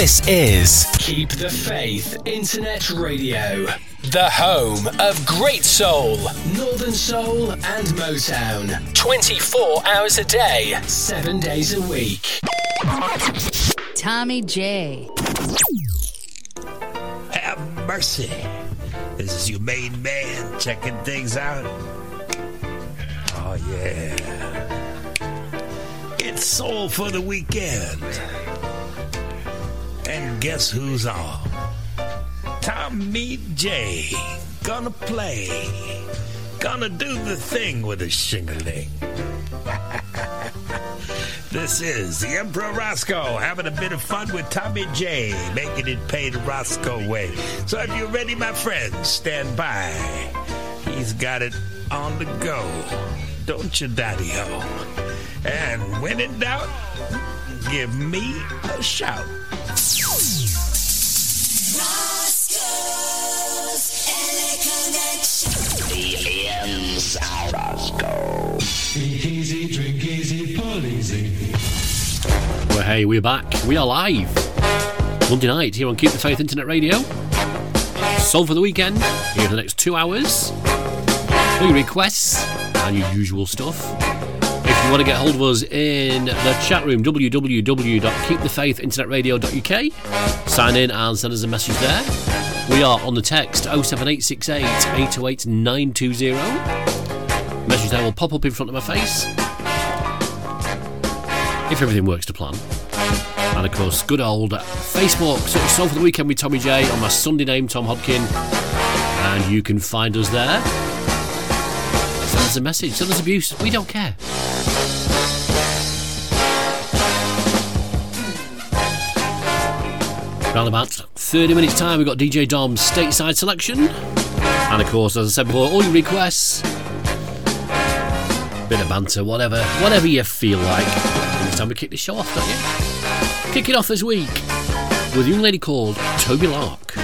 This is Keep the Faith Internet Radio, the home of great soul, northern soul, and Motown. 24 hours a day, 7 days a week. Tommy J. Have mercy. This is your main man checking things out. Oh, yeah. It's Soul for the Weekend. Guess who's on? Tommy J. Gonna play. Gonna do the thing with a shingling. this is the Emperor Roscoe having a bit of fun with Tommy J. Making it pay the Roscoe way. So if you're ready, my friends, stand by. He's got it on the go. Don't you, Daddy O? And when in doubt, give me a shout. Hey, we're back. We are live. Monday night here on Keep the Faith Internet Radio. Soul for the weekend, here for the next two hours. All your requests and your usual stuff. If you want to get hold of us in the chat room, www.keepthefaithinternetradio.uk, sign in and send us a message there. We are on the text 07868 808 920. Message there will pop up in front of my face if everything works to plan. And of course, good old Facebook, search Soul for the Weekend with Tommy J on my Sunday name, Tom Hodkin, and you can find us there. Send us a message, send us abuse, we don't care. Round about 30 minutes time, we've got DJ Dom's stateside selection. And of course, as I said before, all your requests, bit of banter, whatever, whatever you feel like. It's time to kick the show off, don't you? Kick it off this week with a young lady called Toby Lark.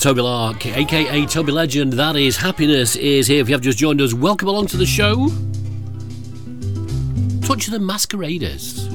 Toby Lark, aka Toby Legend. That is Happiness is here. If you have just joined us, welcome along to the show. Touch of the Masqueraders.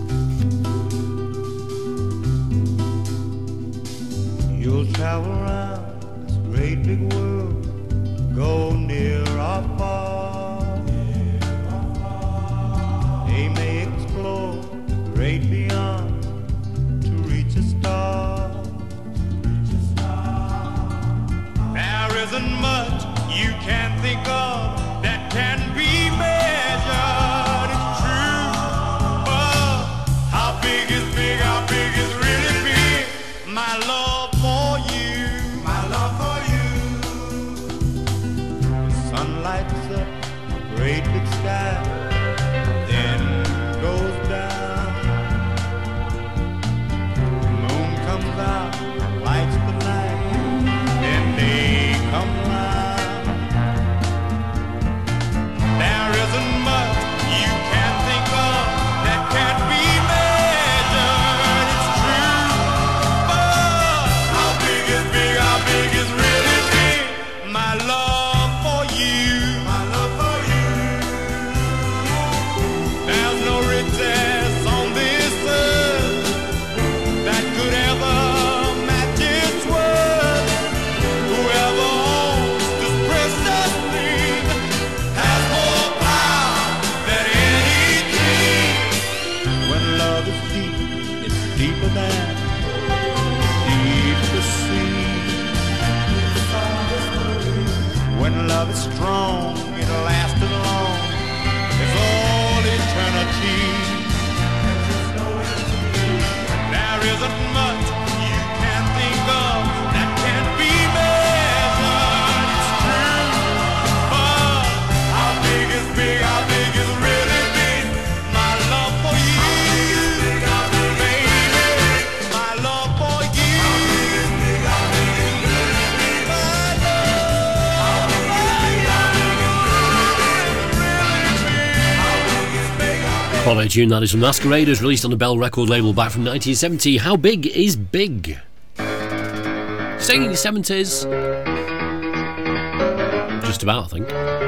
Quality tune that is from Masqueraders, released on the Bell record label back from 1970. How big is big? Staying in the 70s. Just about, I think.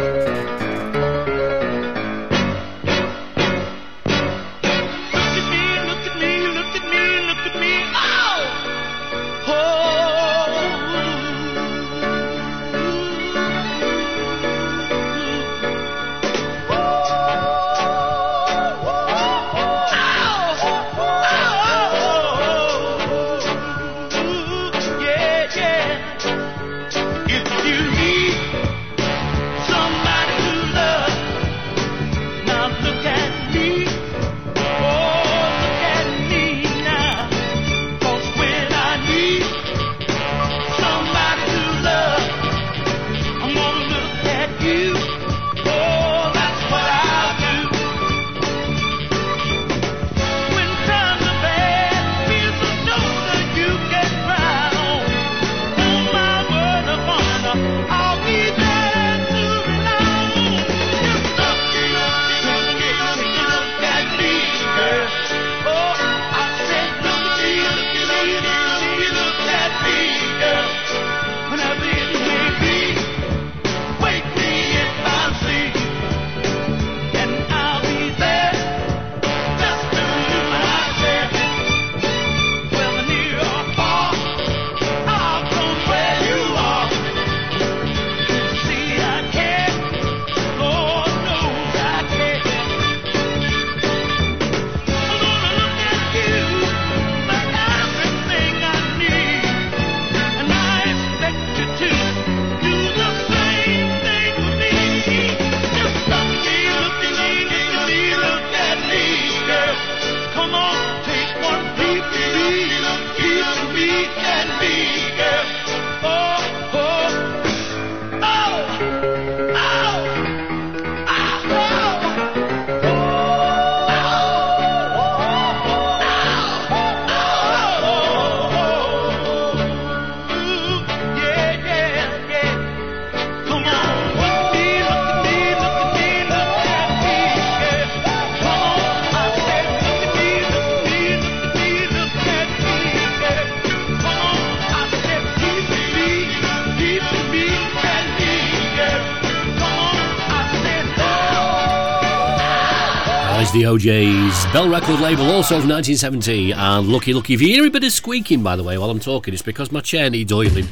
the O'Jays Bell record label, also from 1970. And lucky, lucky. If you hear a bit of squeaking, by the way, while I'm talking, it's because my chair needs oiling.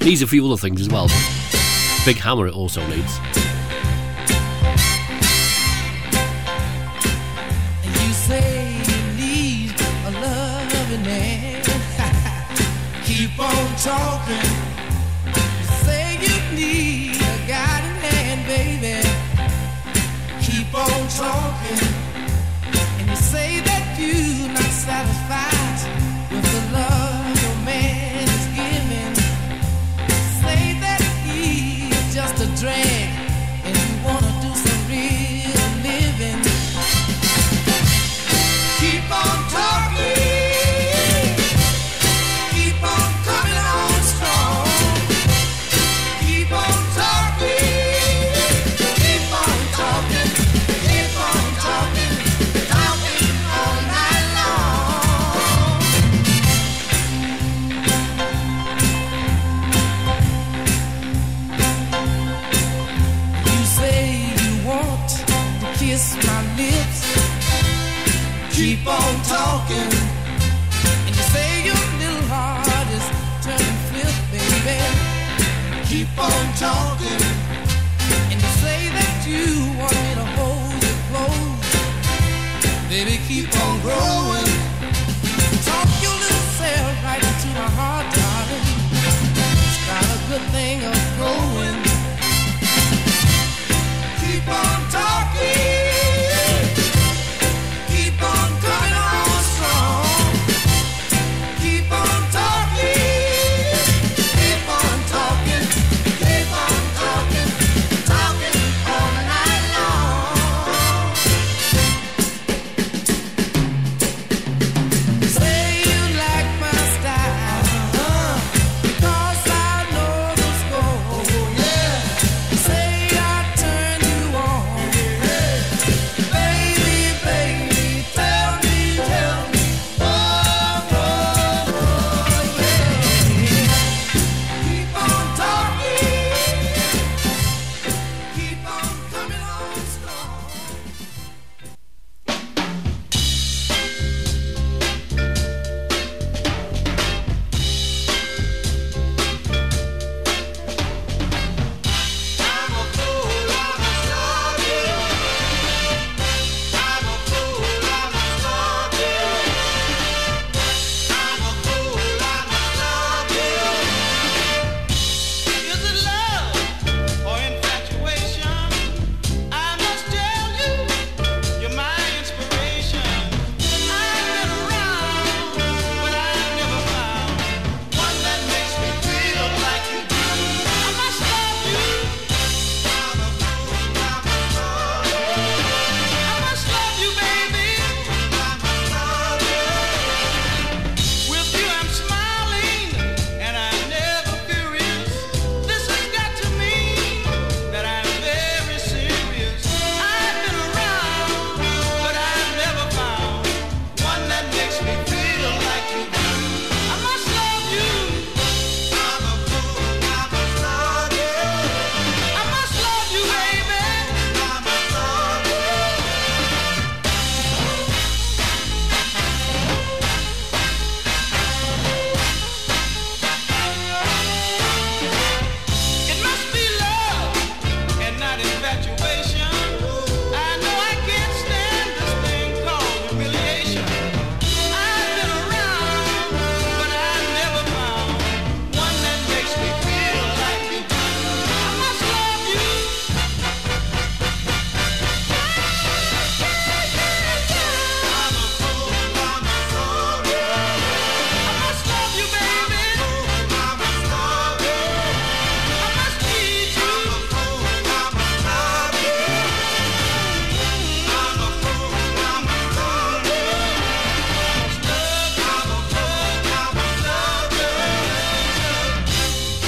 Needs a few other things as well. Big hammer it also needs.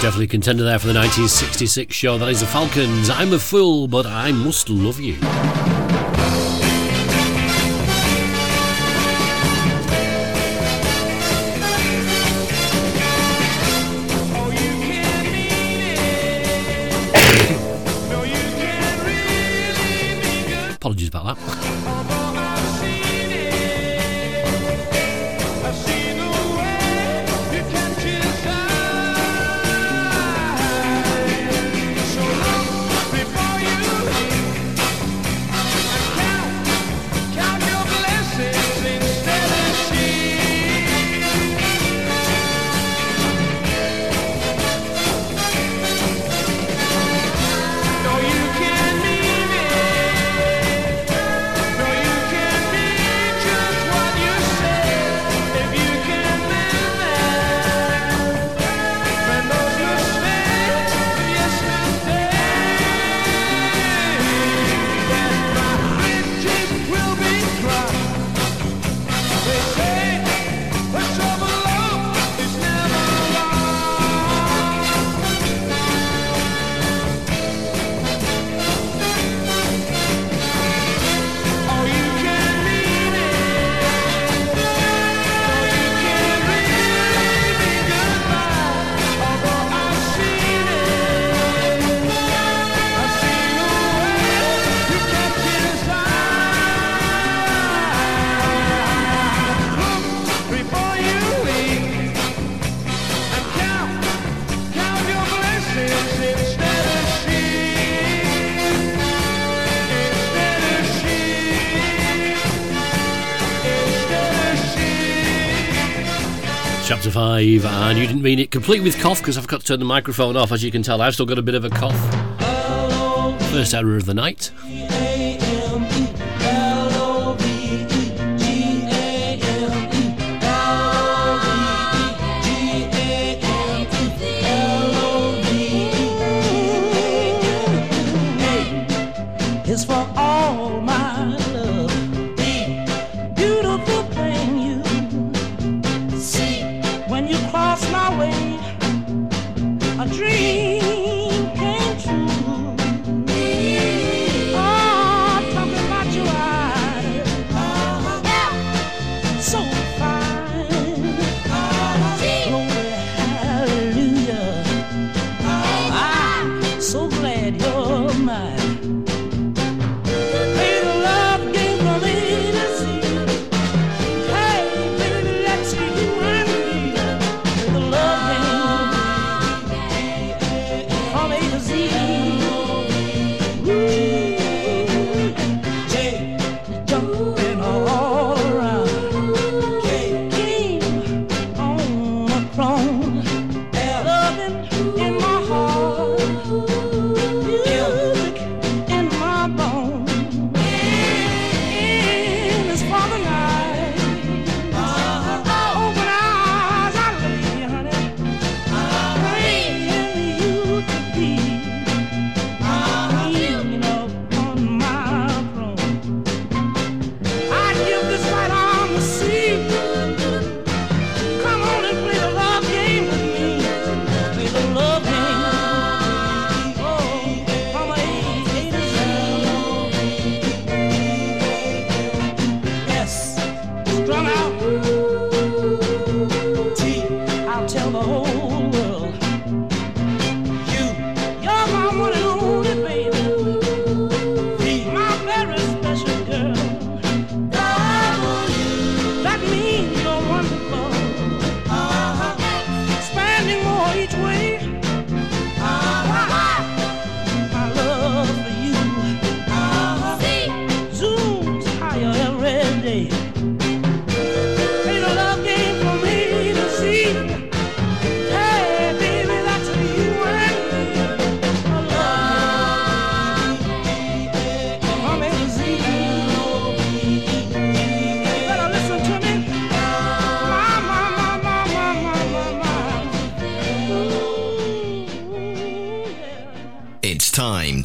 Definitely contender there for the 1966 show. That is the Falcons. I'm a fool, but I must love you. five, and you didn't mean it. Complete with cough because I've got to turn the microphone off. As you can tell, I've still got a bit of a cough. First error of the night.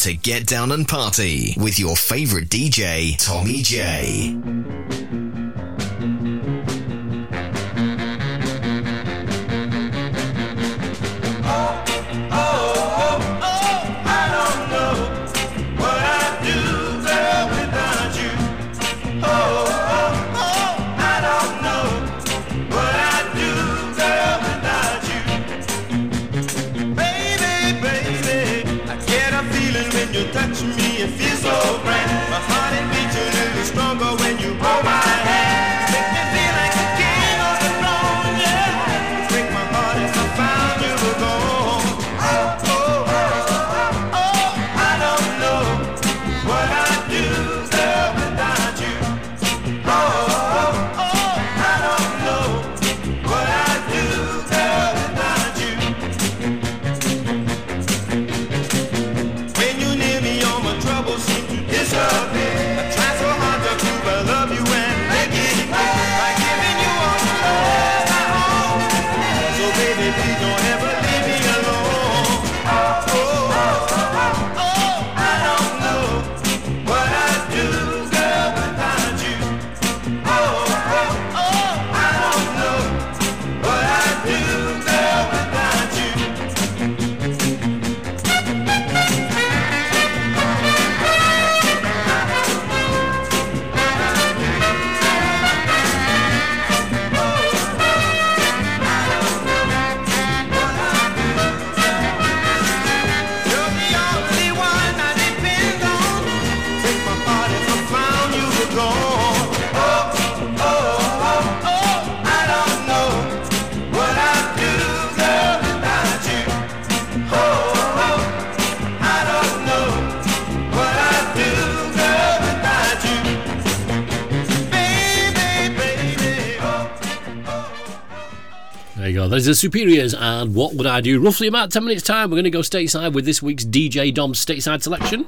to get down and party with your favorite DJ, Tommy J. There's the Superiors, and what would I do? Roughly about 10 minutes' time, we're going to go stateside with this week's DJ Dom stateside selection.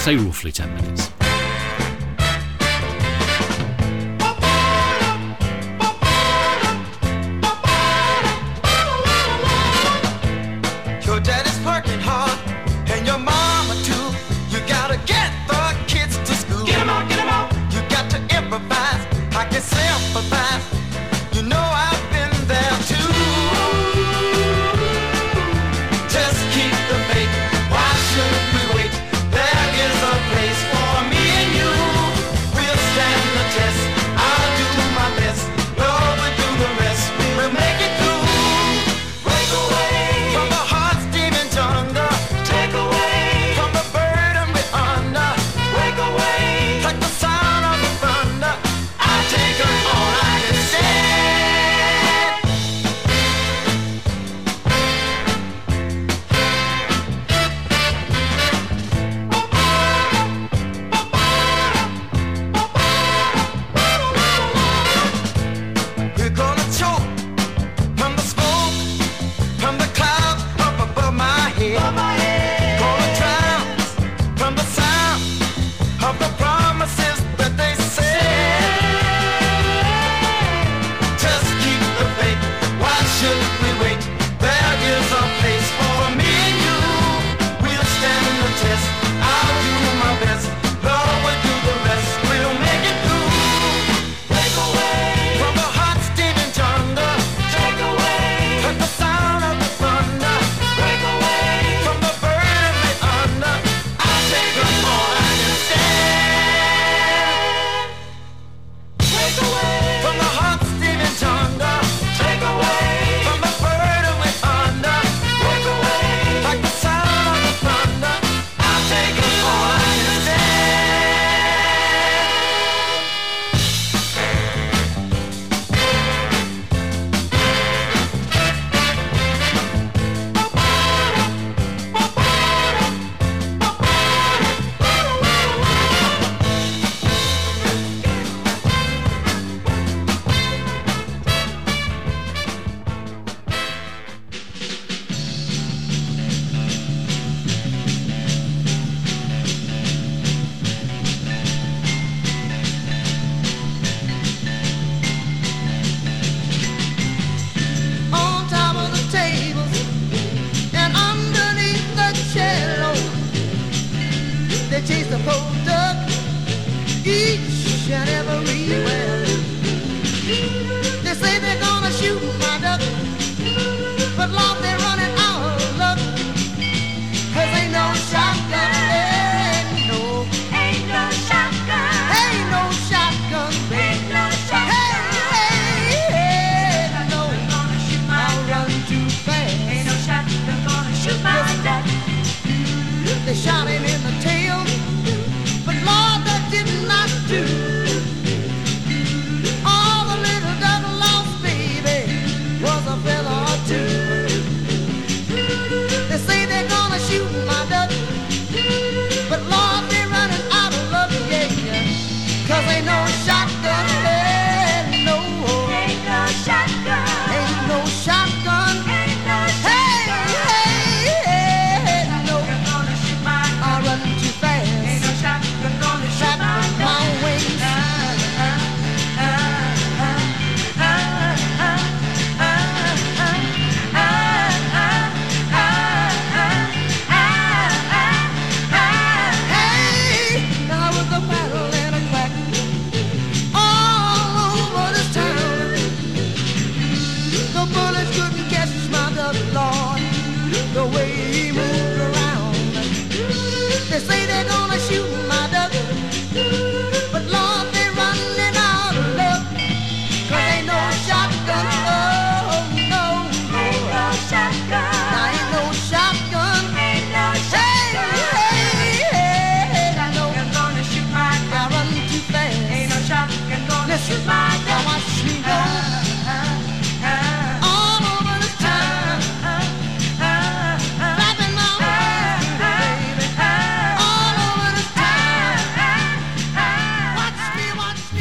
Say roughly 10 minutes.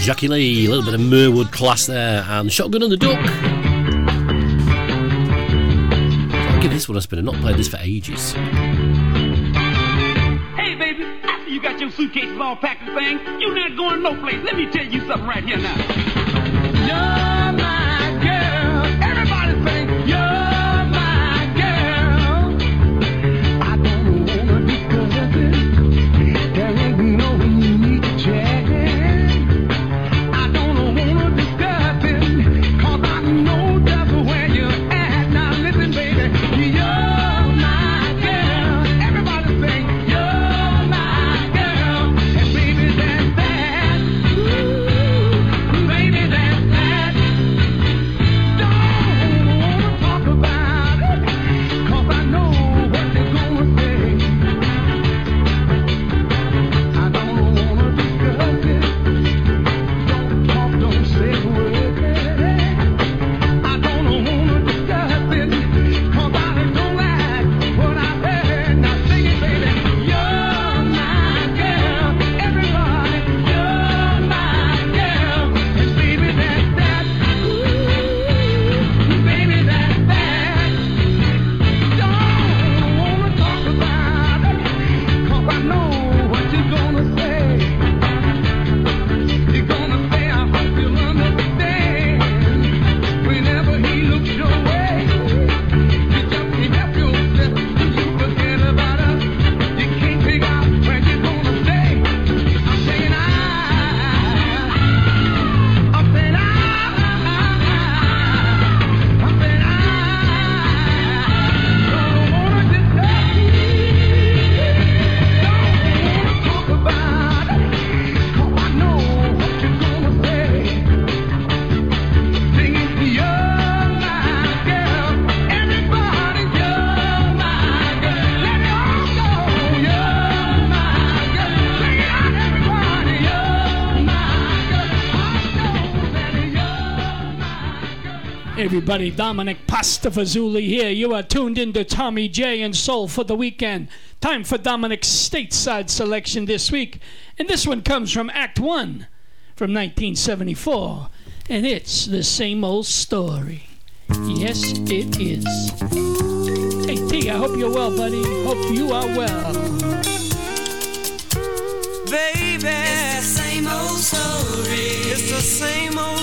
Jackie Lee, a little bit of Mirwood class there, and Shotgun and the Duck. I'll give this one a spin. I've not played this for ages. Hey, baby, after you got your suitcases all packed and things. You're not going no place. Let me tell you something right here now. No! everybody. Dominic Pastafazuli here. You are tuned in to Tommy J and Soul for the weekend. Time for Dominic's stateside selection this week. And this one comes from Act One from 1974. And it's the same old story. Yes, it is. Hey, T, I hope you're well, buddy. Hope you are well. Baby. It's the same old story. It's the same old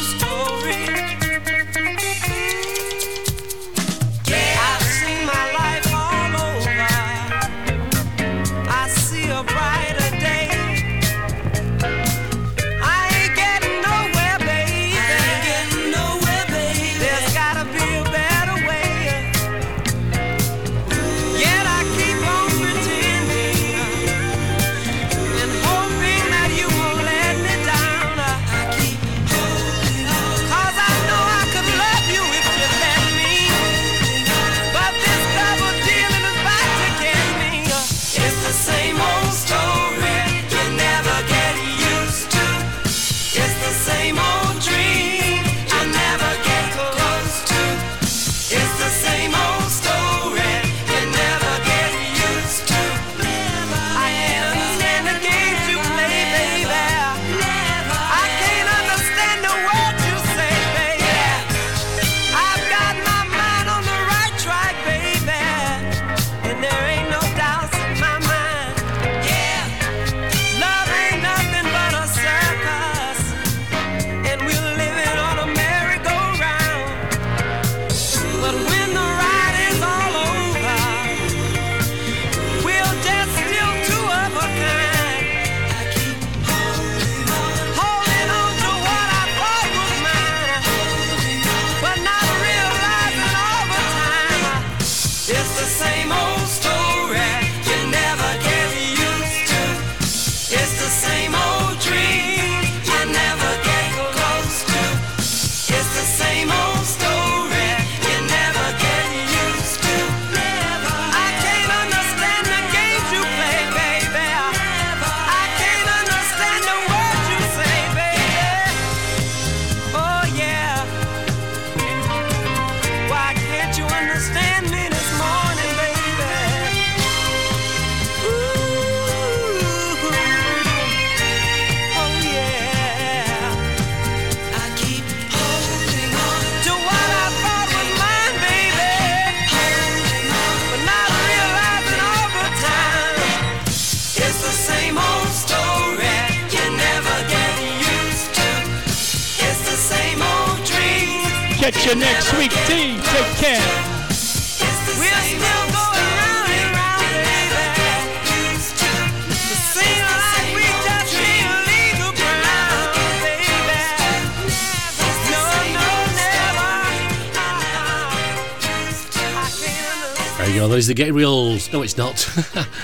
There you go, that is Gabriels. No, it's not.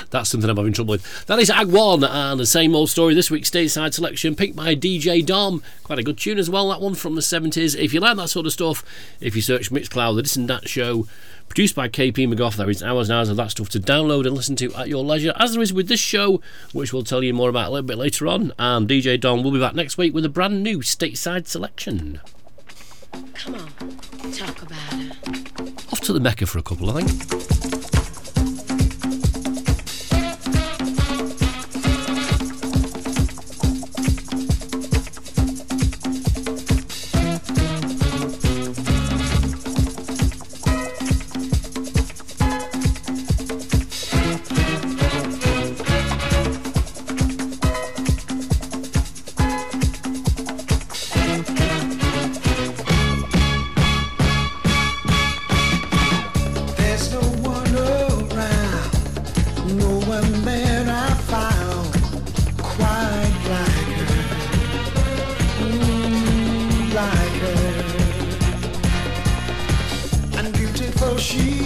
That's something I'm having trouble with. That is Ag 1 and the same old story this week's stateside selection picked by DJ Dom. Quite a good tune as well, that one from the 70s. If you like that sort of stuff, if you search Mixcloud, the This and That Show, produced by KP McGough, there is hours and hours of that stuff to download and listen to at your leisure, as there is with this show, which we'll tell you more about a little bit later on. And DJ Dom will be back next week with a brand new stateside selection. Come on, talk about it. Off to the Mecca for a couple, I think.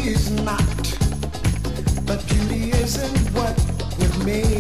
Is not, but beauty isn't what would make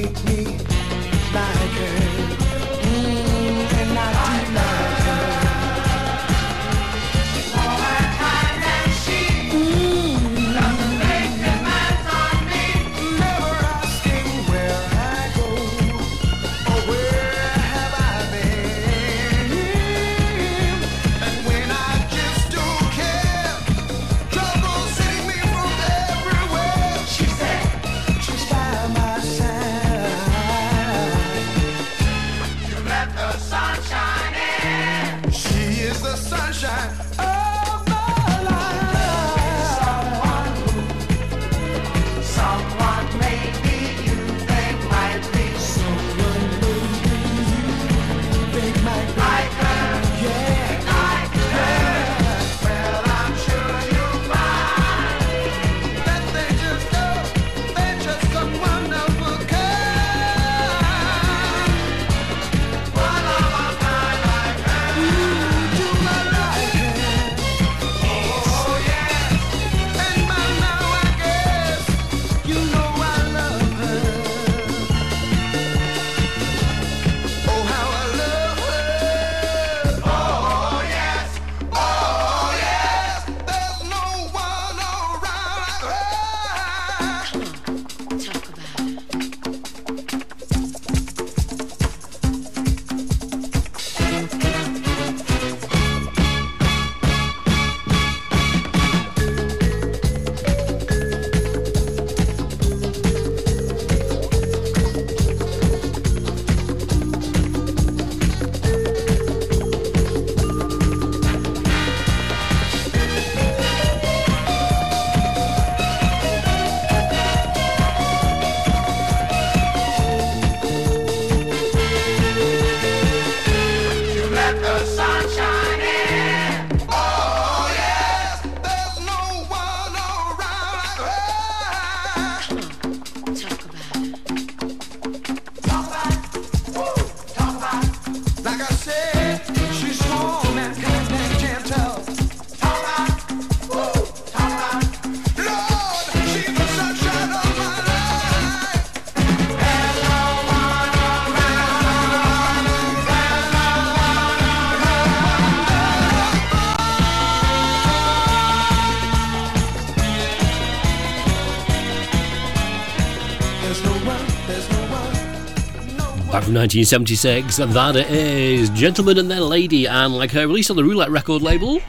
from 1976, and that is Gentleman and Their Lady, and like her released on the Roulette record label.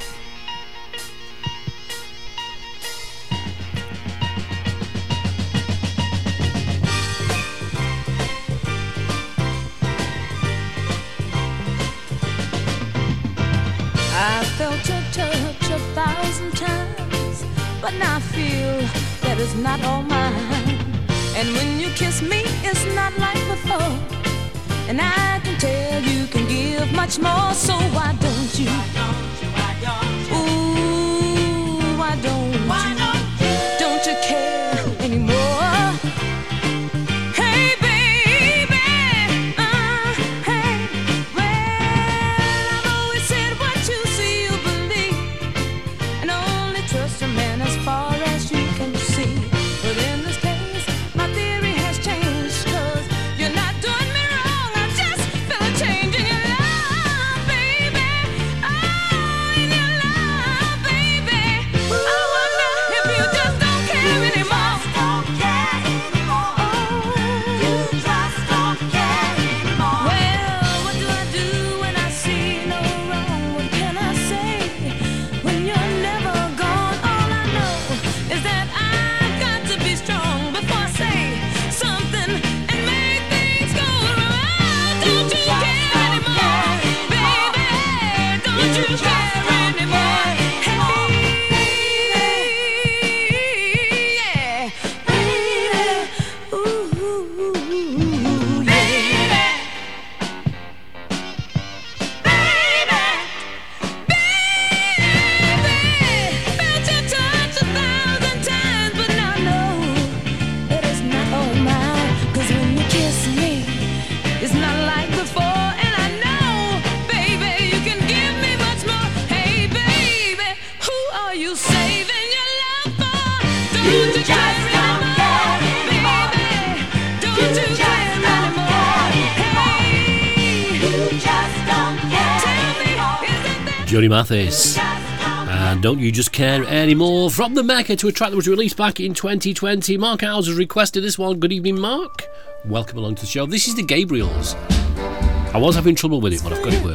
Mathis. And Don't You Just Care Anymore from the Mecca to a track that was released back in 2020. Mark Howes has requested this one. Good evening, Mark. Welcome along to the show. This is the Gabriels. I was having trouble with it, but I've got it working.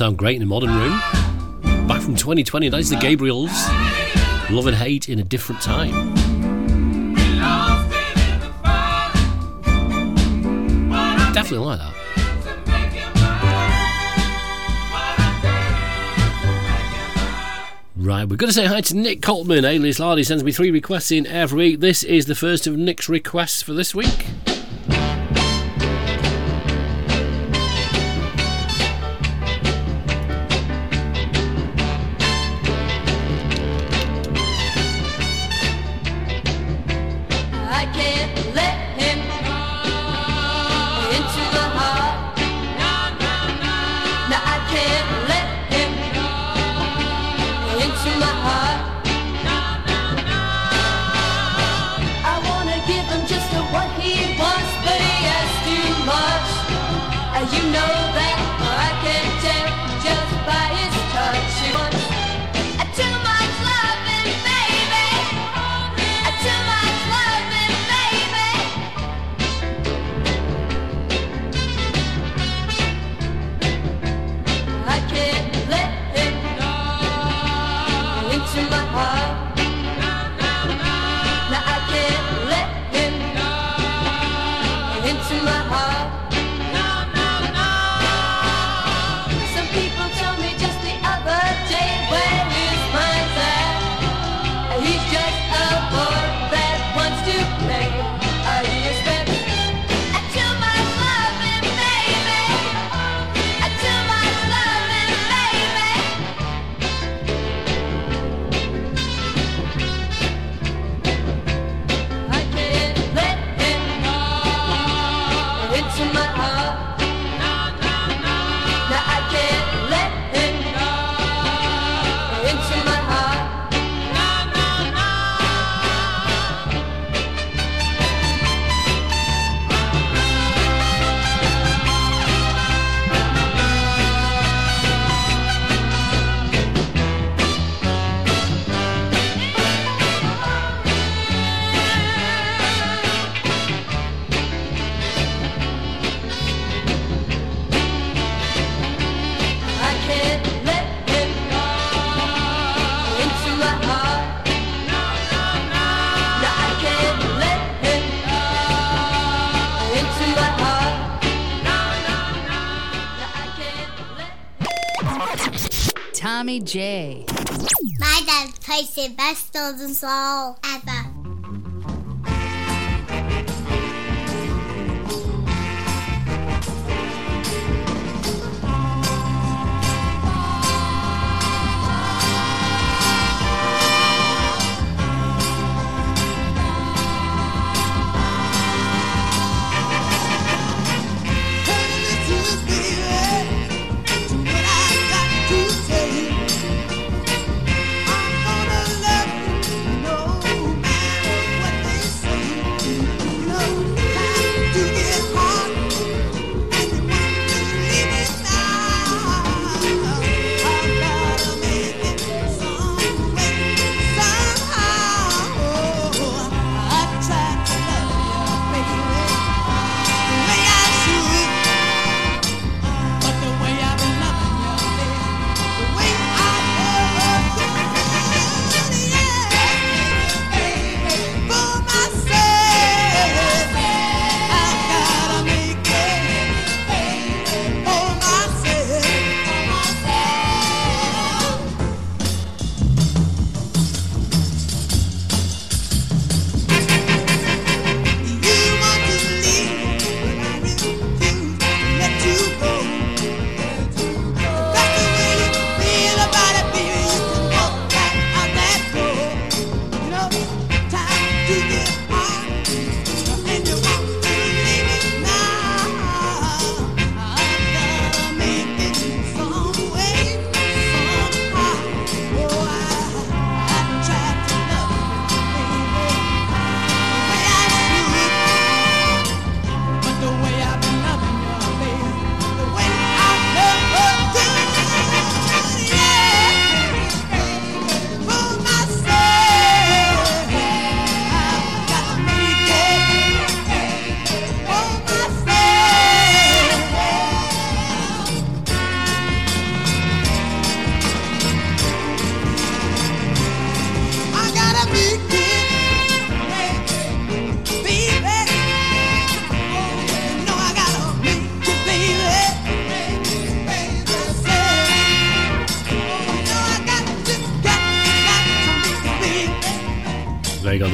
sound great in a modern room. Back from 2020, that's the Gabriels. Love and hate in a different time. Definitely like that. Right, we're going to say hi to Nick Coltman, alias Lardy, sends me three requests in every week. This is the first of Nick's requests for this week. Johnny J. My dad plays the best olden soul.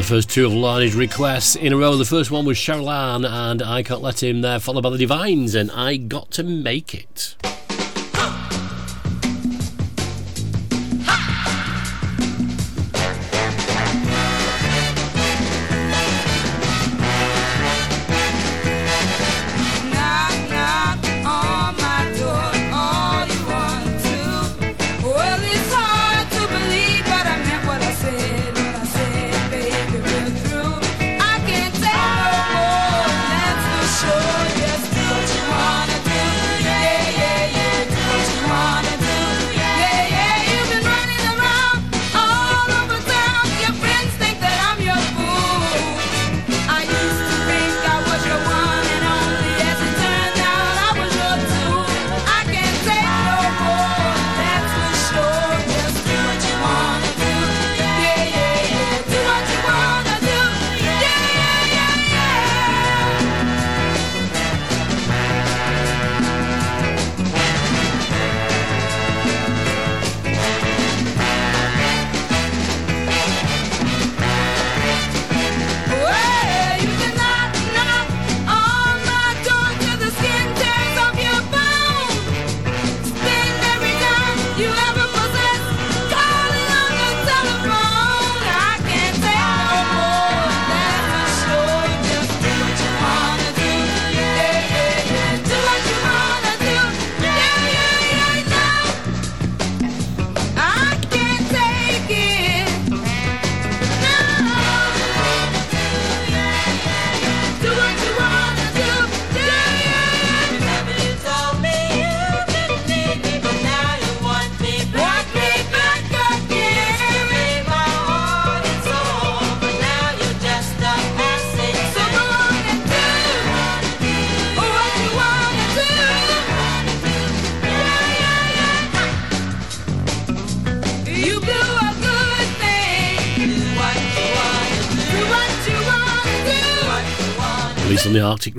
first two of Lonnie's requests in a row. The first one was Sharon and I Can't Let Him uh, There, followed by The Divines and I Got to Make It.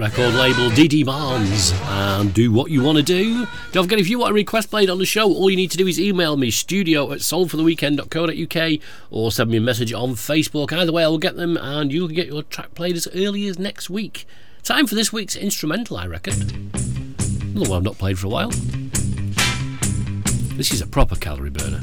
Record label DD Barnes. And do what you want to do. Don't forget, if you want a request played on the show, all you need to do is email me studio at soulfortheweekend.co.uk or send me a message on Facebook. Either way, I'll get them and you can get your track played as early as next week. Time for this week's instrumental, I reckon. Another one I've not played for a while. This is a proper calorie burner.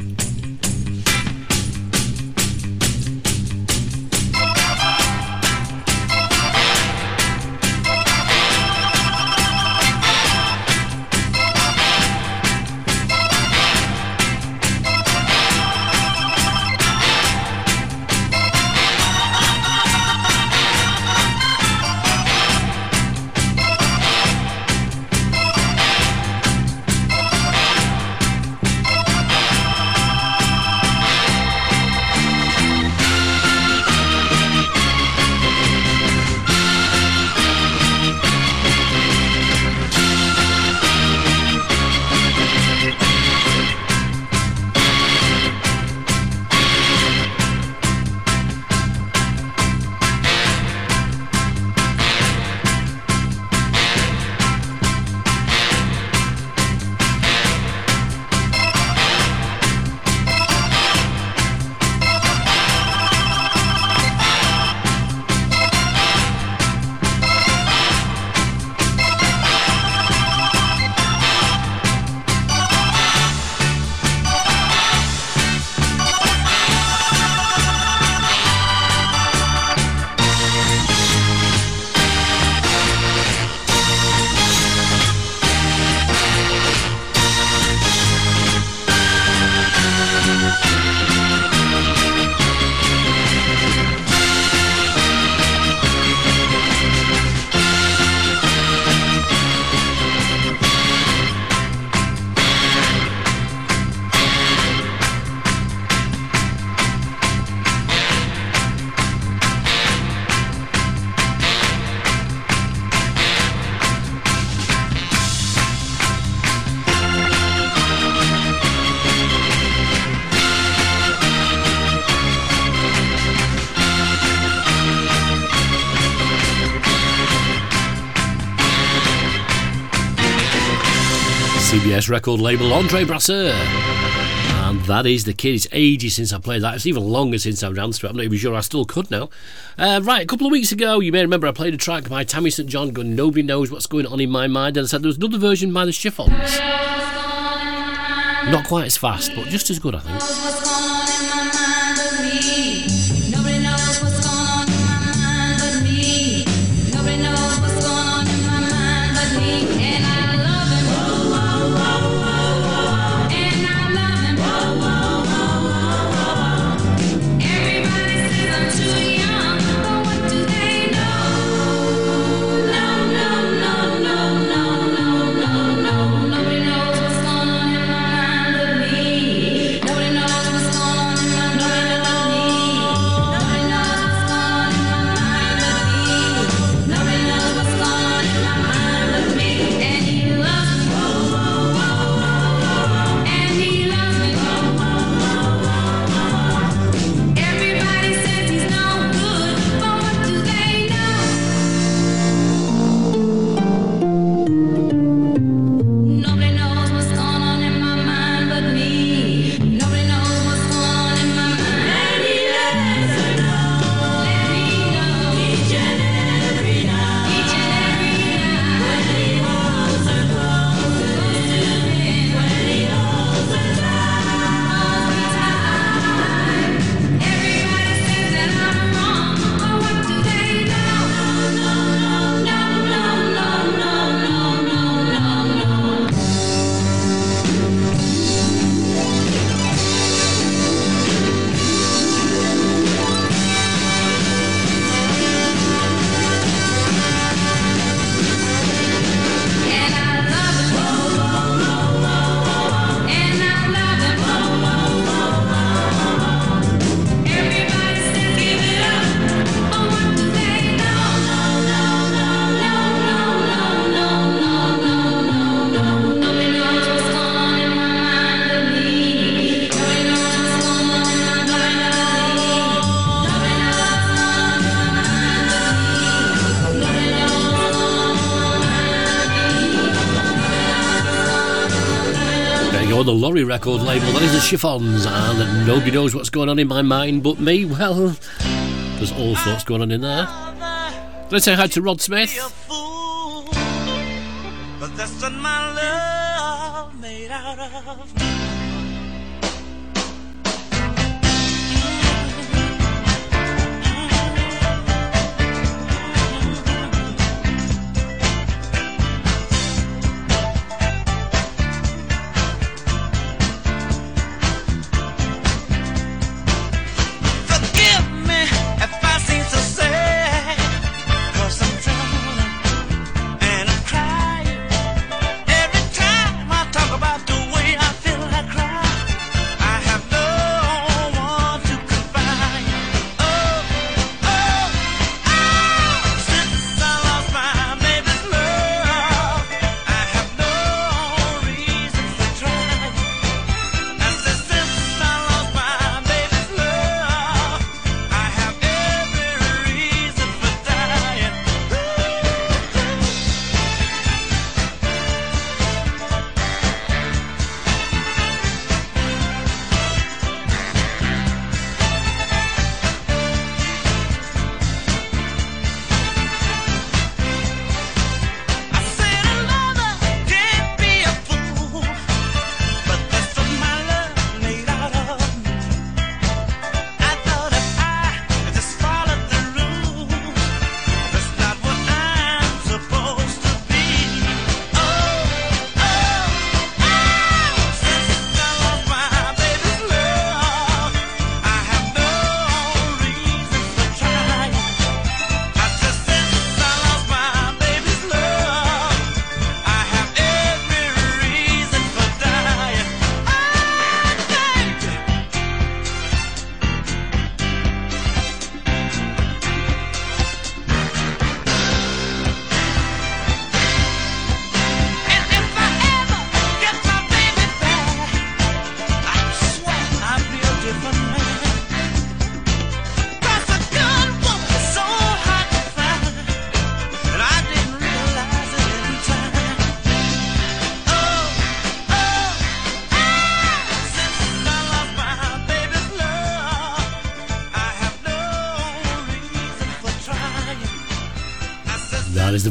Record label Andre Brasseur. And that is the kid. It's ages since I played that. It's even longer since I've danced to it. I'm not even sure I still could now. Uh, right, a couple of weeks ago, you may remember I played a track by Tammy St. John going, Nobody Knows What's Going On in My Mind. And I said there was another version by the Chiffons. Not quite as fast, but just as good, I think. record label. That is the Chiffons, and nobody knows what's going on in my mind but me. Well, there's all sorts going on in there. Let's say hi to Rod Smith. Fool, but that's my love made out of.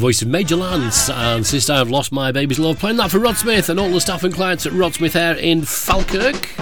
voice of Major Lance and Sister I've Lost My Baby's Love, playing that for Rod Smith and all the staff and clients at Rod Smith Air in Falkirk.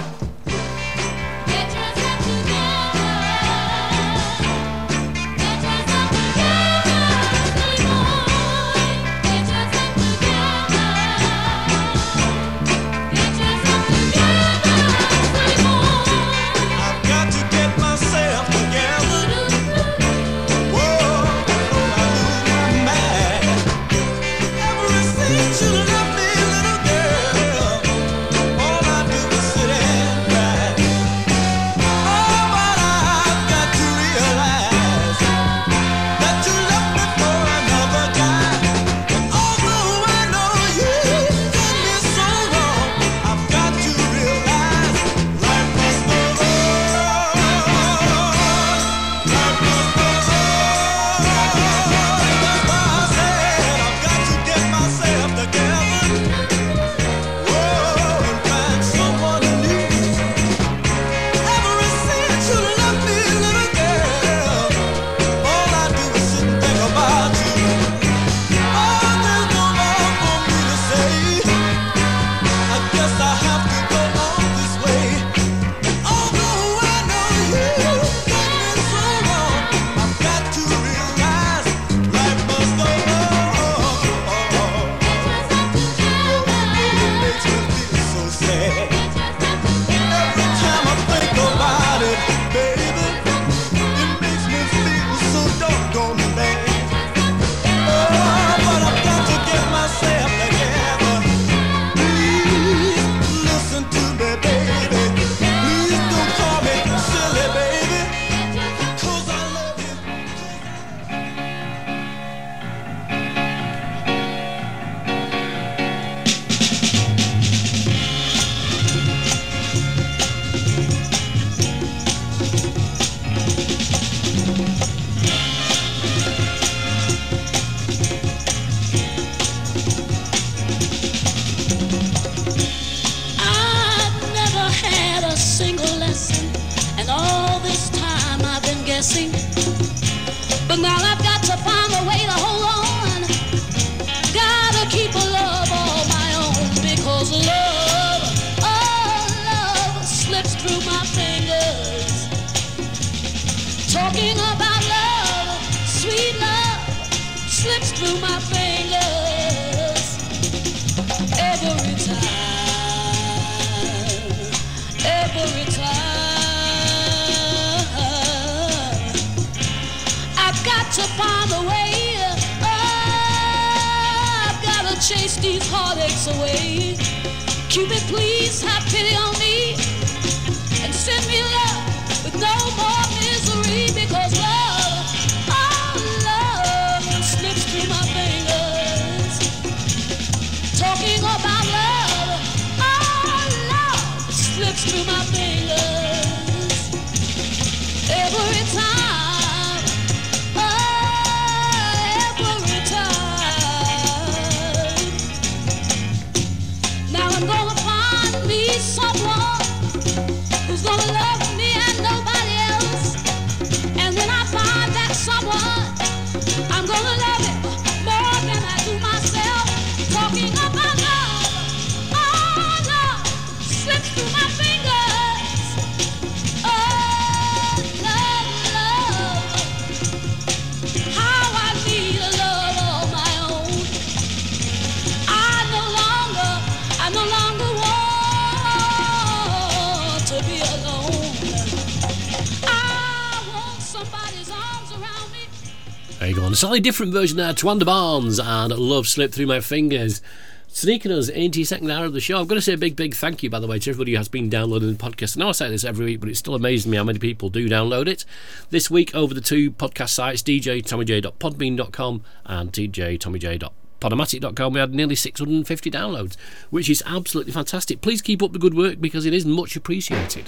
slightly different version there, Twanda Barnes and Love Slipped Through My Fingers. Sneaking us into the second hour of the show. I've got to say a big, big thank you, by the way, to everybody who has been downloading the podcast. I know I say this every week, but it still amazes me how many people do download it. This week, over the two podcast sites, djtommyj.podbean.com and djtommyj.com we had nearly 650 downloads, which is absolutely fantastic. Please keep up the good work because it is much appreciated.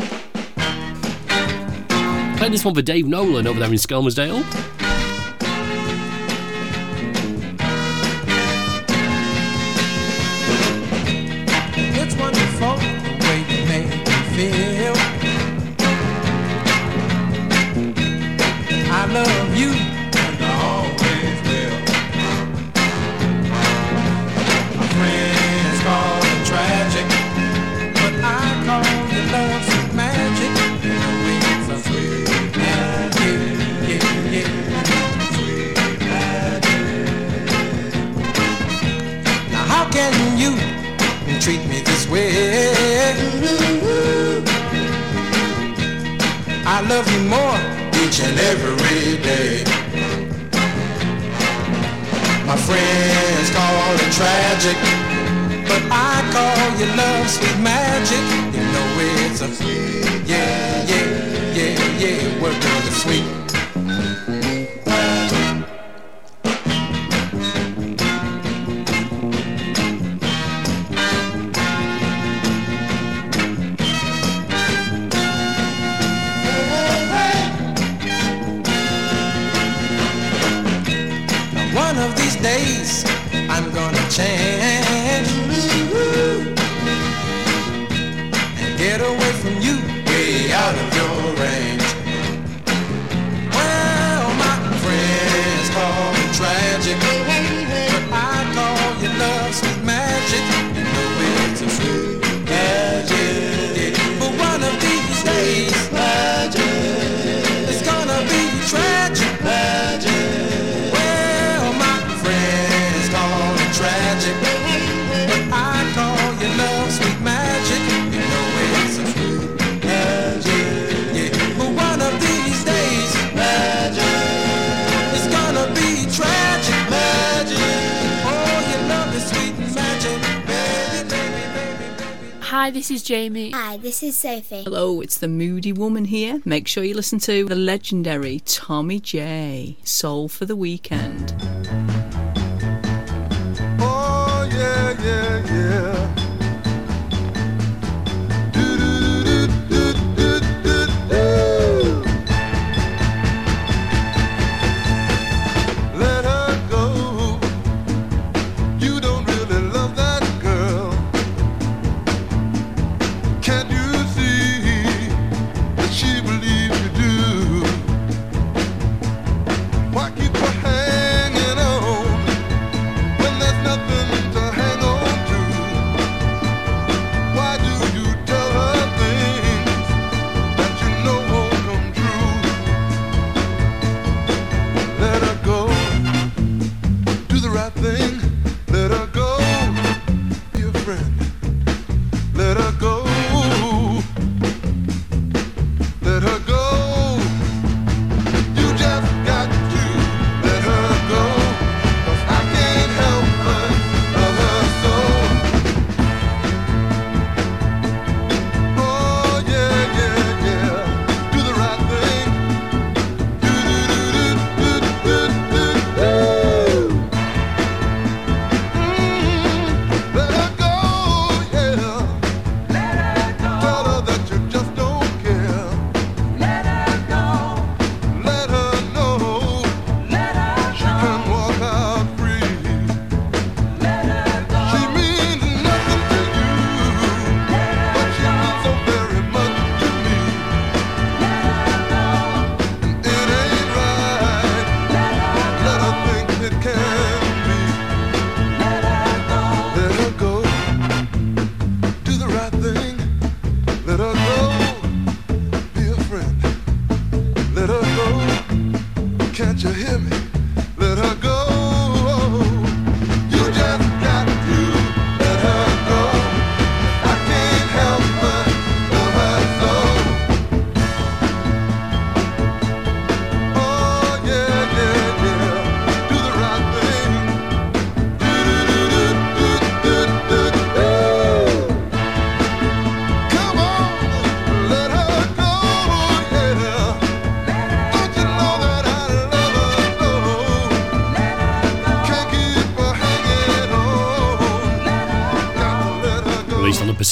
Playing this one for Dave Nolan over there in Skelmersdale. is Sophie. Hello, it's the Moody Woman here. Make sure you listen to the legendary Tommy J. Soul for the Weekend.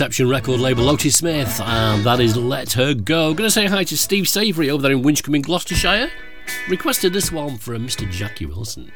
Deception record label, Otis Smith, and that is Let Her Go. Gonna say hi to Steve Savory over there in Winchcombe in Gloucestershire. Requested this one from Mr. Jackie Wilson.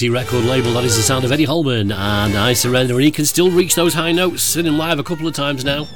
ABC record label. That is the sound of Eddie Holman and I Surrender. And he can still reach those high notes. Seen him live a couple of times now.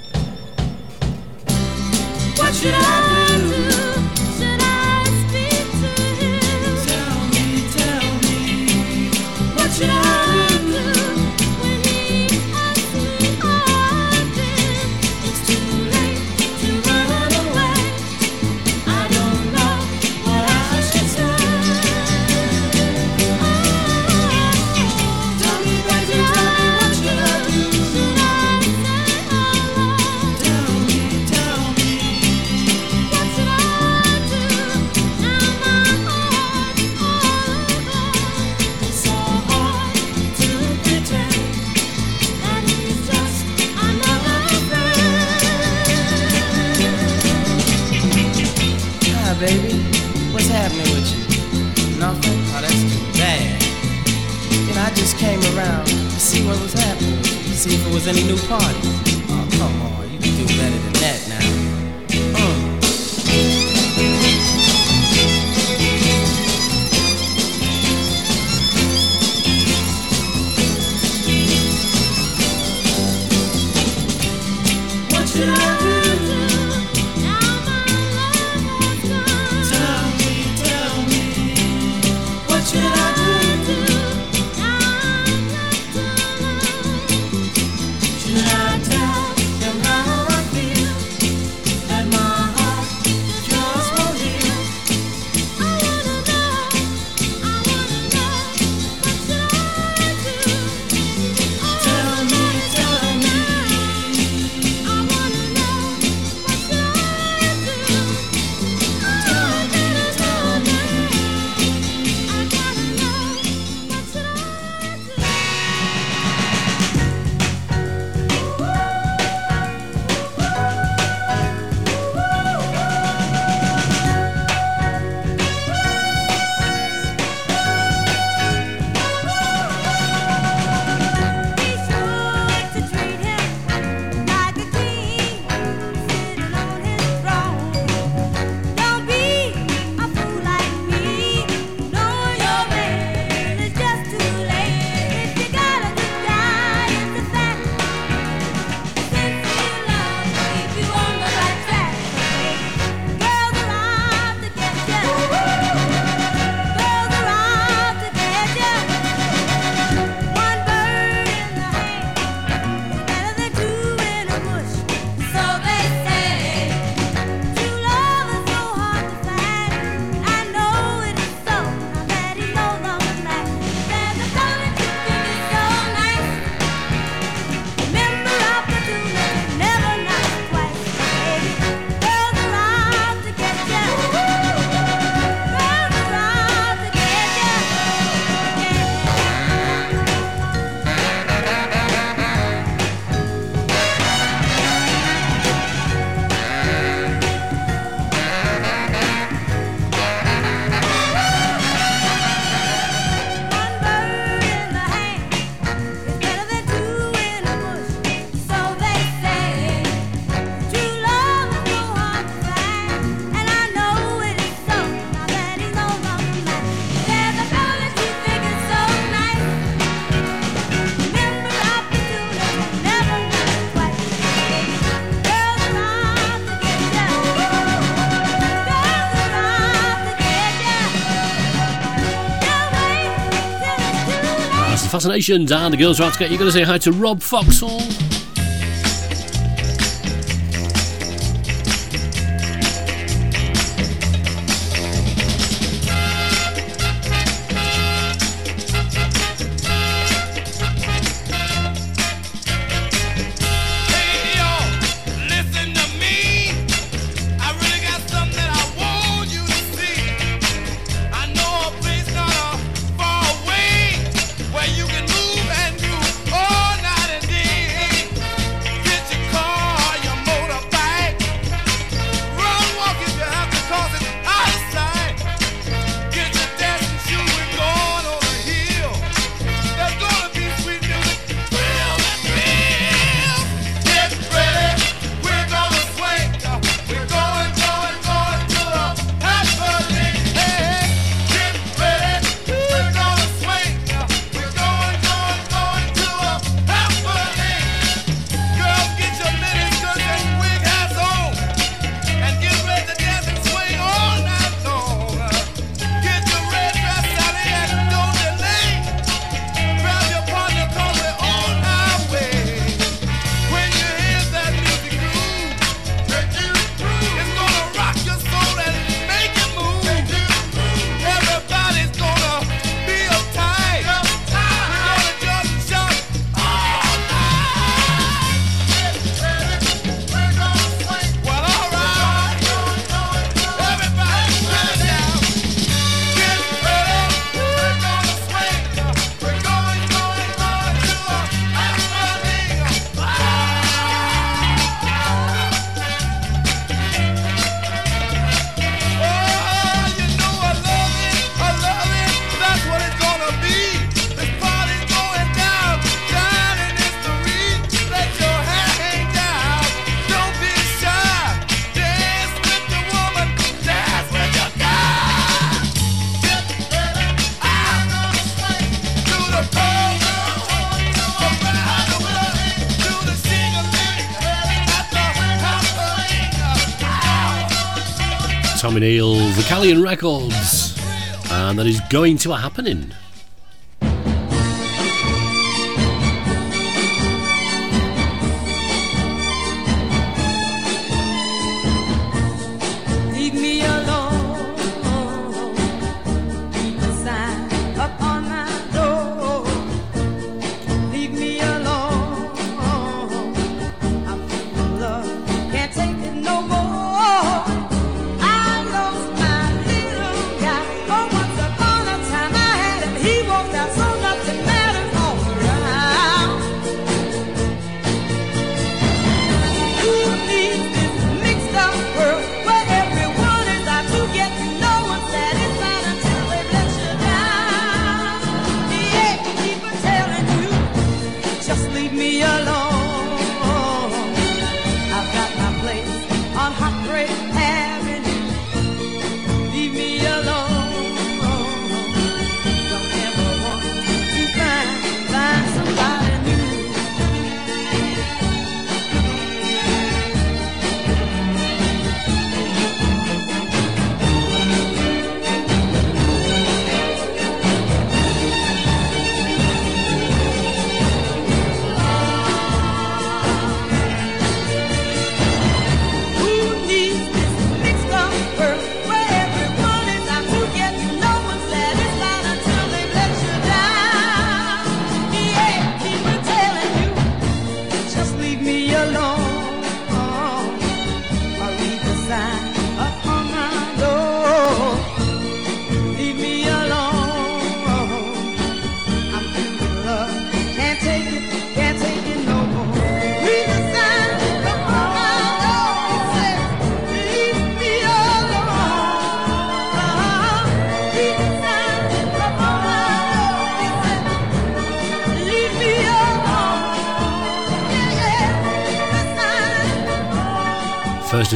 Fascinations and the Girls get you You're going to say hi to Rob Foxhall. Italian Records. And that is going to a happening.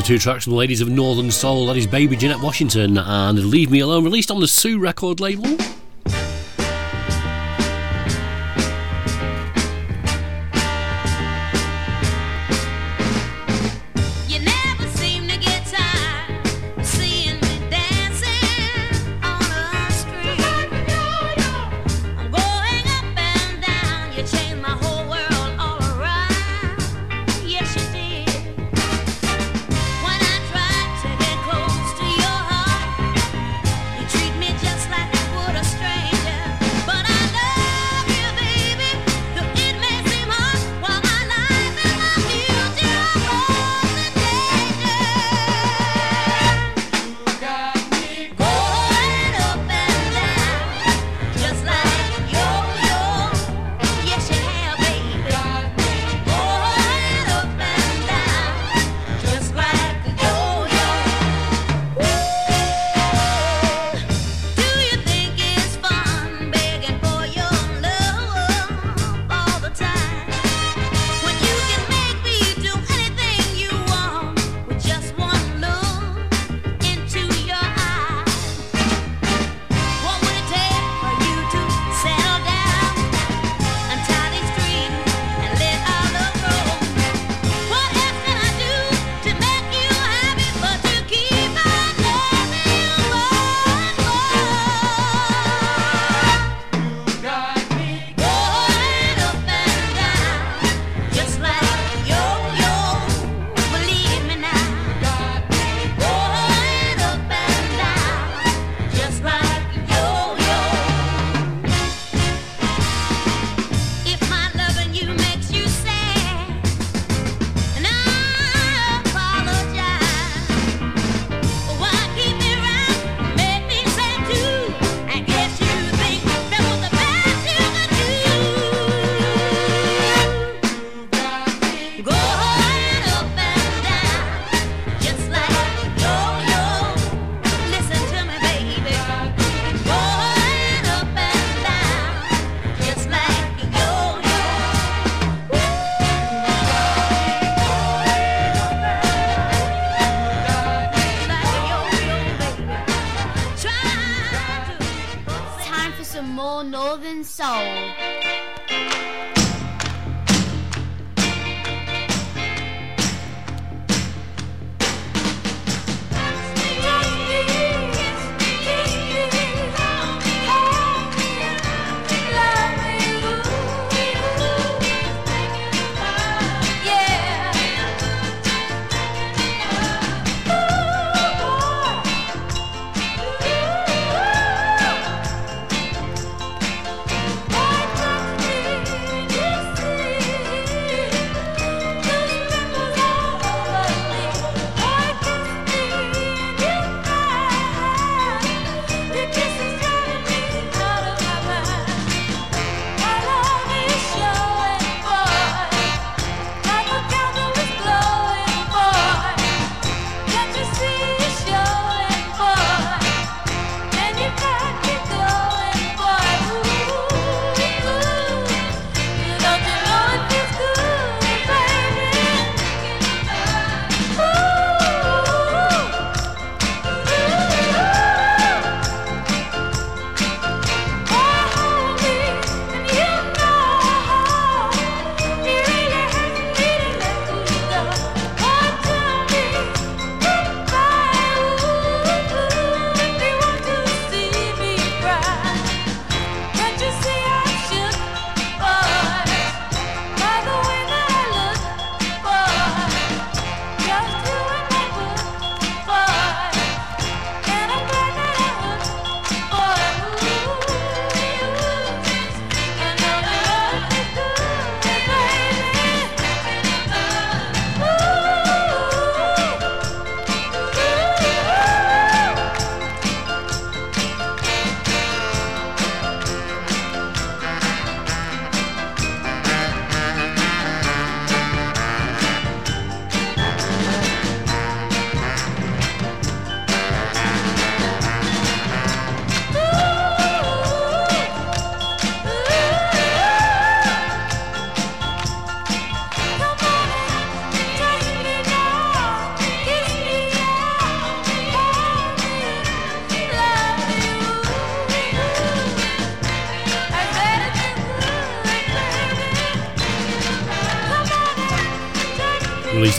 two tracks from the ladies of Northern Soul, that is Baby Jeanette Washington and Leave Me Alone, released on the Sue record label.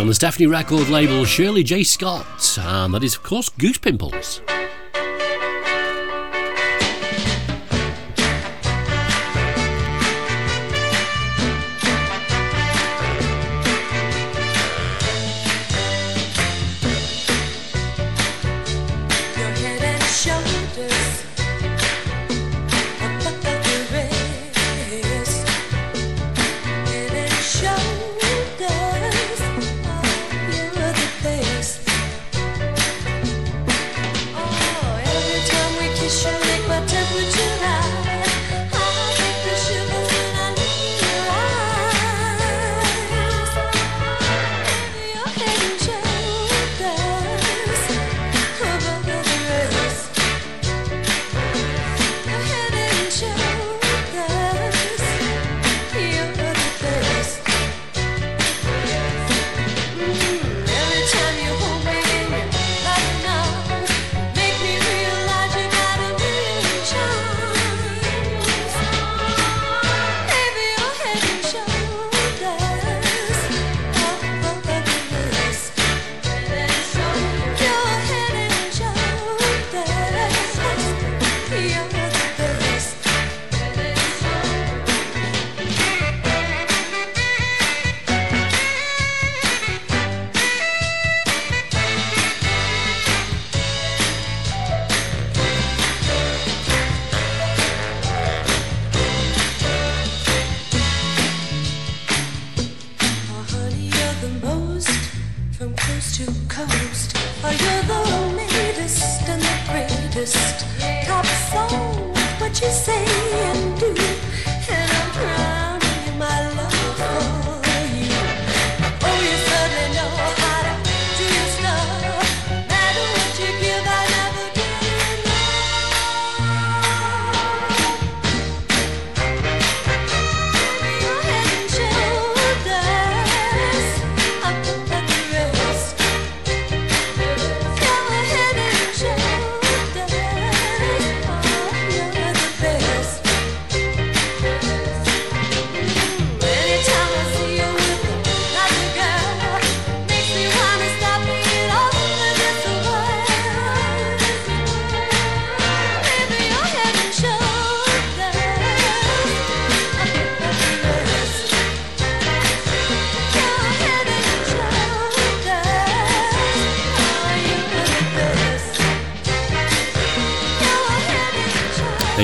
on the Stephanie record label Shirley J. Scott, and that is, of course, Goose Pimples.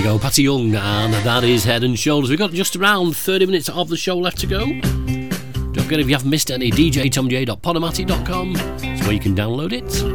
go, Patty Young, and that is Head and Shoulders. We've got just around 30 minutes of the show left to go. Don't forget if you haven't missed any, djtomj.podomatic.com. It's where you can download it.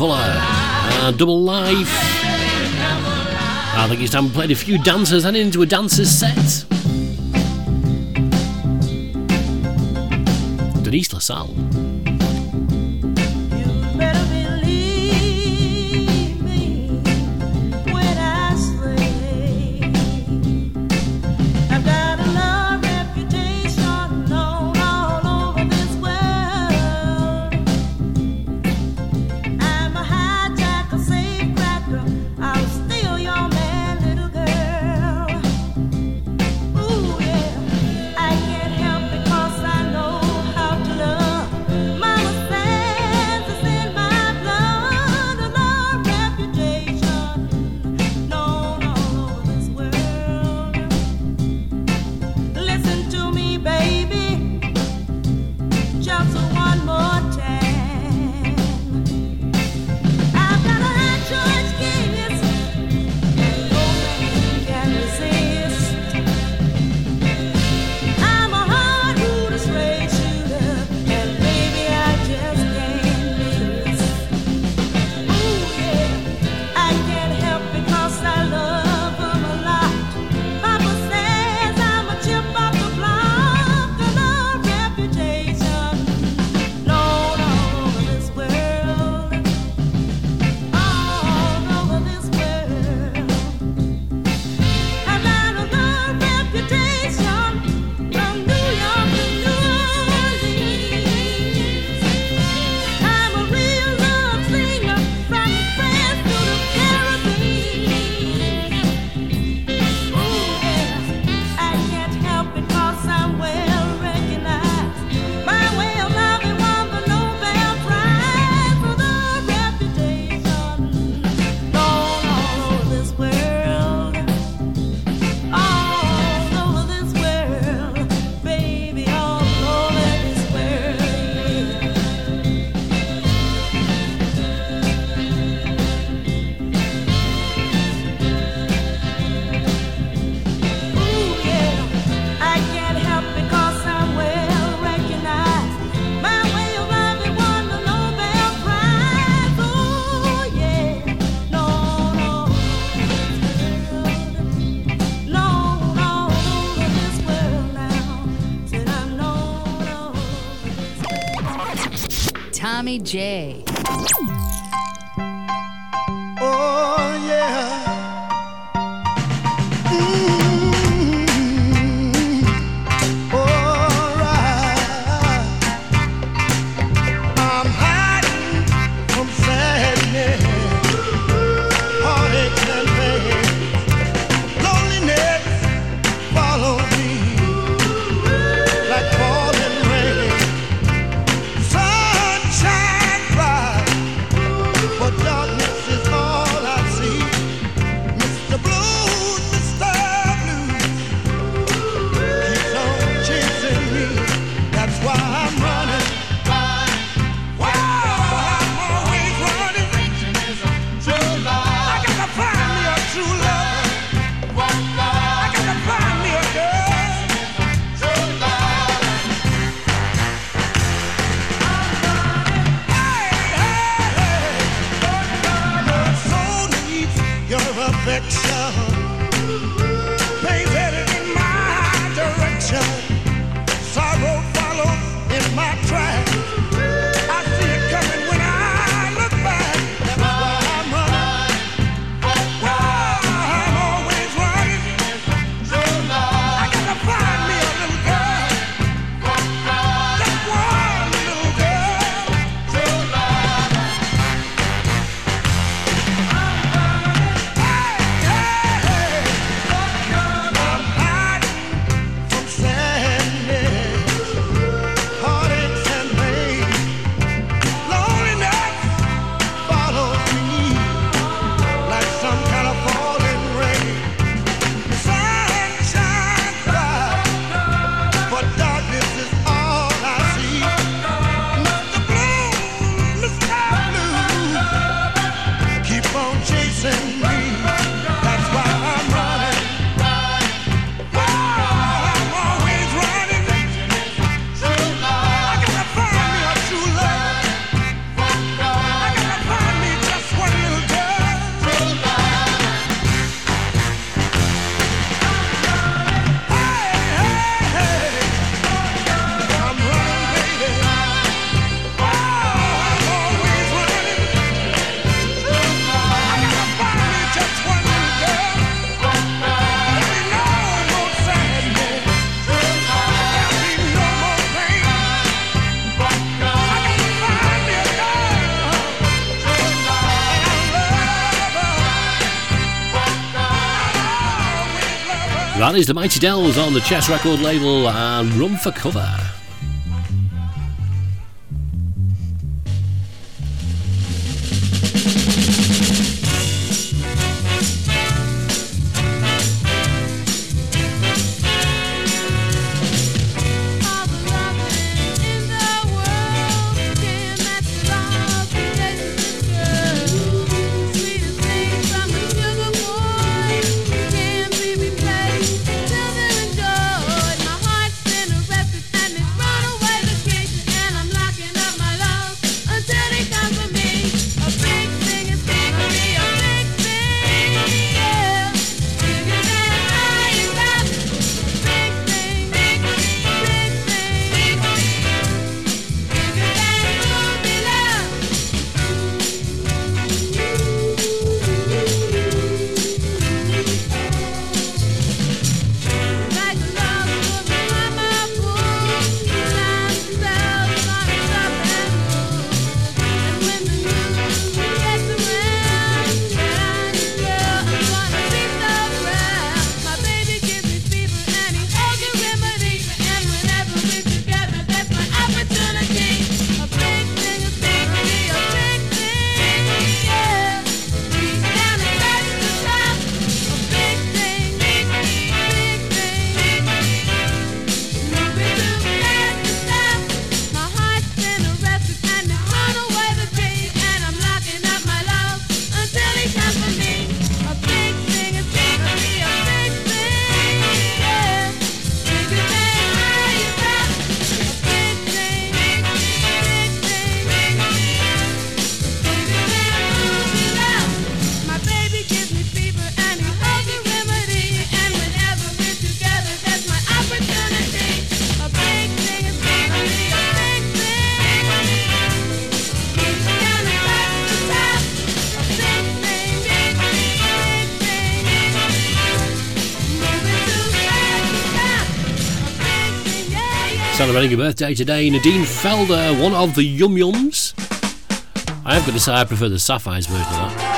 Fuller. Uh, double Life. I think he's done played a few dancers and into a dancer's set. Denise LaSalle. J. That is the Mighty Dells on the Chess record label and Run for Cover. Celebrating a birthday today, Nadine Felder, one of the Yum Yums. I have got to say, I prefer the Sapphires version of that.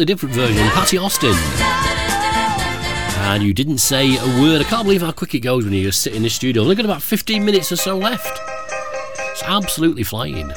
slightly different version, Patti Austin. And you didn't say a word. I can't believe how quick it goes when you just sit in the studio. Only got about 15 minutes or so left. It's absolutely flying.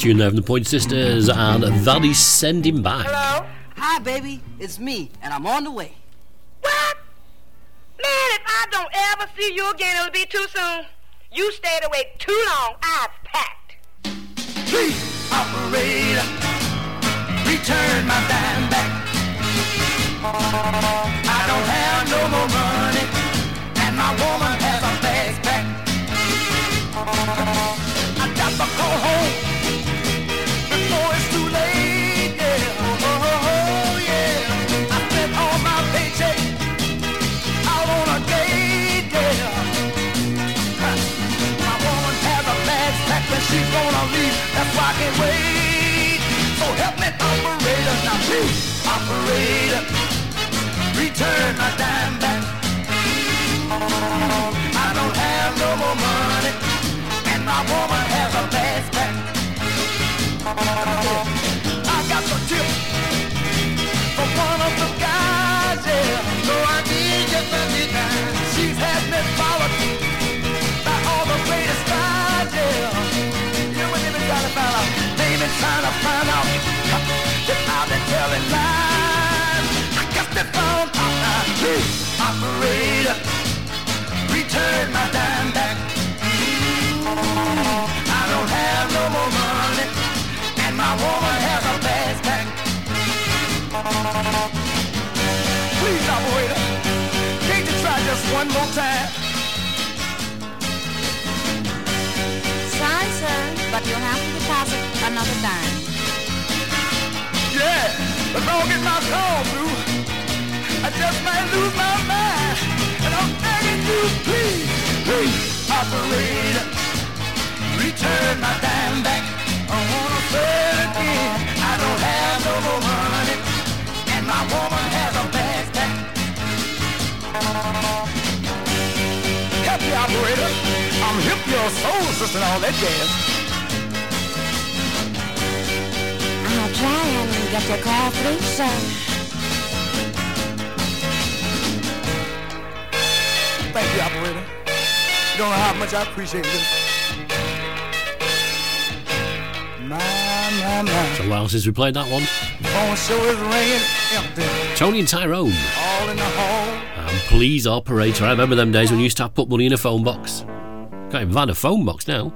tune there from the Pointer Sisters, and that is Send Him Back. Hello? Hi, baby. It's me, and I'm on the way. Just one more time? Sorry, sir, but you'll have to deposit another dime. Yeah, but don't get my call through, I just might lose my mind. And I'm begging you, please, please, operator, return my dime back. I wanna it again. I don't have no more money, and my woman Operator. I'm hip, your soul sister, and all that jazz. I'll try and get your call through, sir. Thank you, operator. You don't know how much I appreciate this. So, a while since we played that one. Phone show is ringing empty. Tony and Tyrone. All in the hall. And please, operator. I remember them days when you used to have put money in a phone box. Can't even find a phone box now.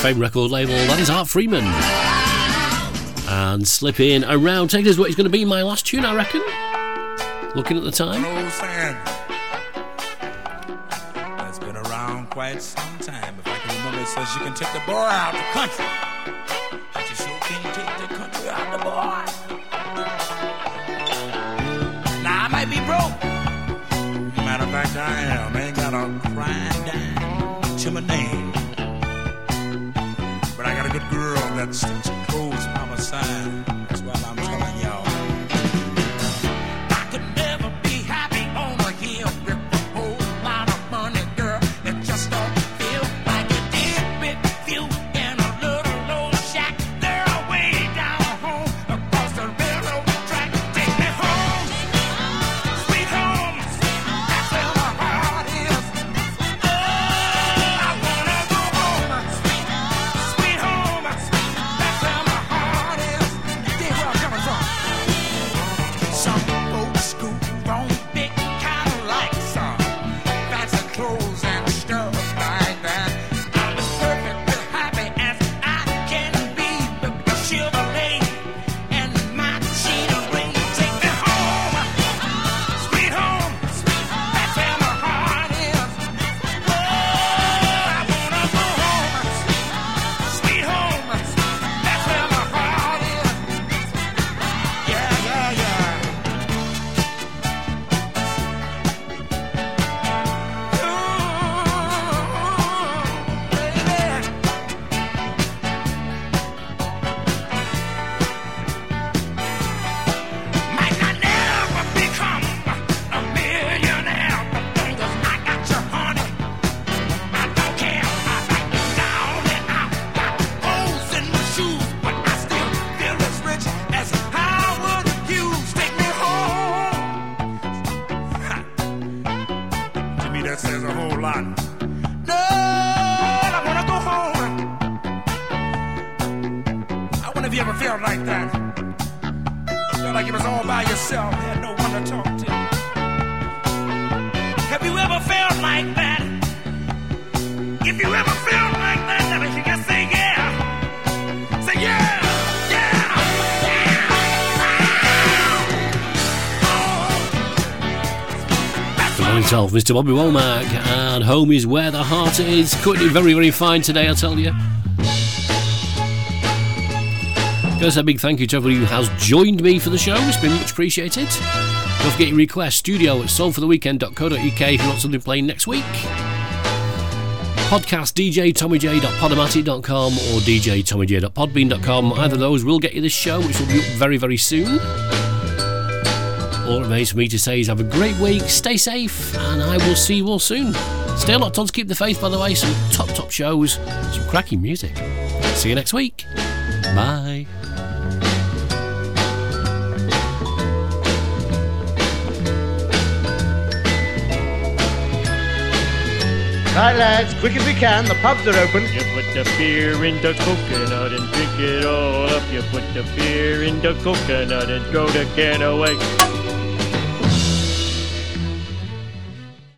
Favourite record label. That is Art Freeman. And Slippin' Around. Take us what is going to be my last tune, I reckon. Looking at the time. that's been around quite some time. If I can remember, it says you can take the boy out the country, but you sure can't take the country out the boy. Now I might be broke. Matter of fact, I am. Ain't got a crying dime to my name, that sticks Mr. Bobby Womack, and home is where the heart is. It very, very fine today, I tell you. Goes a big thank you to everybody who has joined me for the show. It's been much appreciated. Don't forget your request. Studio at soulfortheweekend.co.uk if you want something playing next week. Podcast DJ TommyJ.podomatic.com or DJ TommyJ.podbean.com. Either of those will get you this show, which will be up very, very soon. All it remains for me to say is have a great week, stay safe, and I will see you all soon. Stay locked on to keep the faith, by the way. Some top, top shows, some cracking music. See you next week. Bye. Right, lads, quick as we can. The pubs are open. You put the beer in the coconut and drink it all up. You put the beer in the coconut and throw the can away.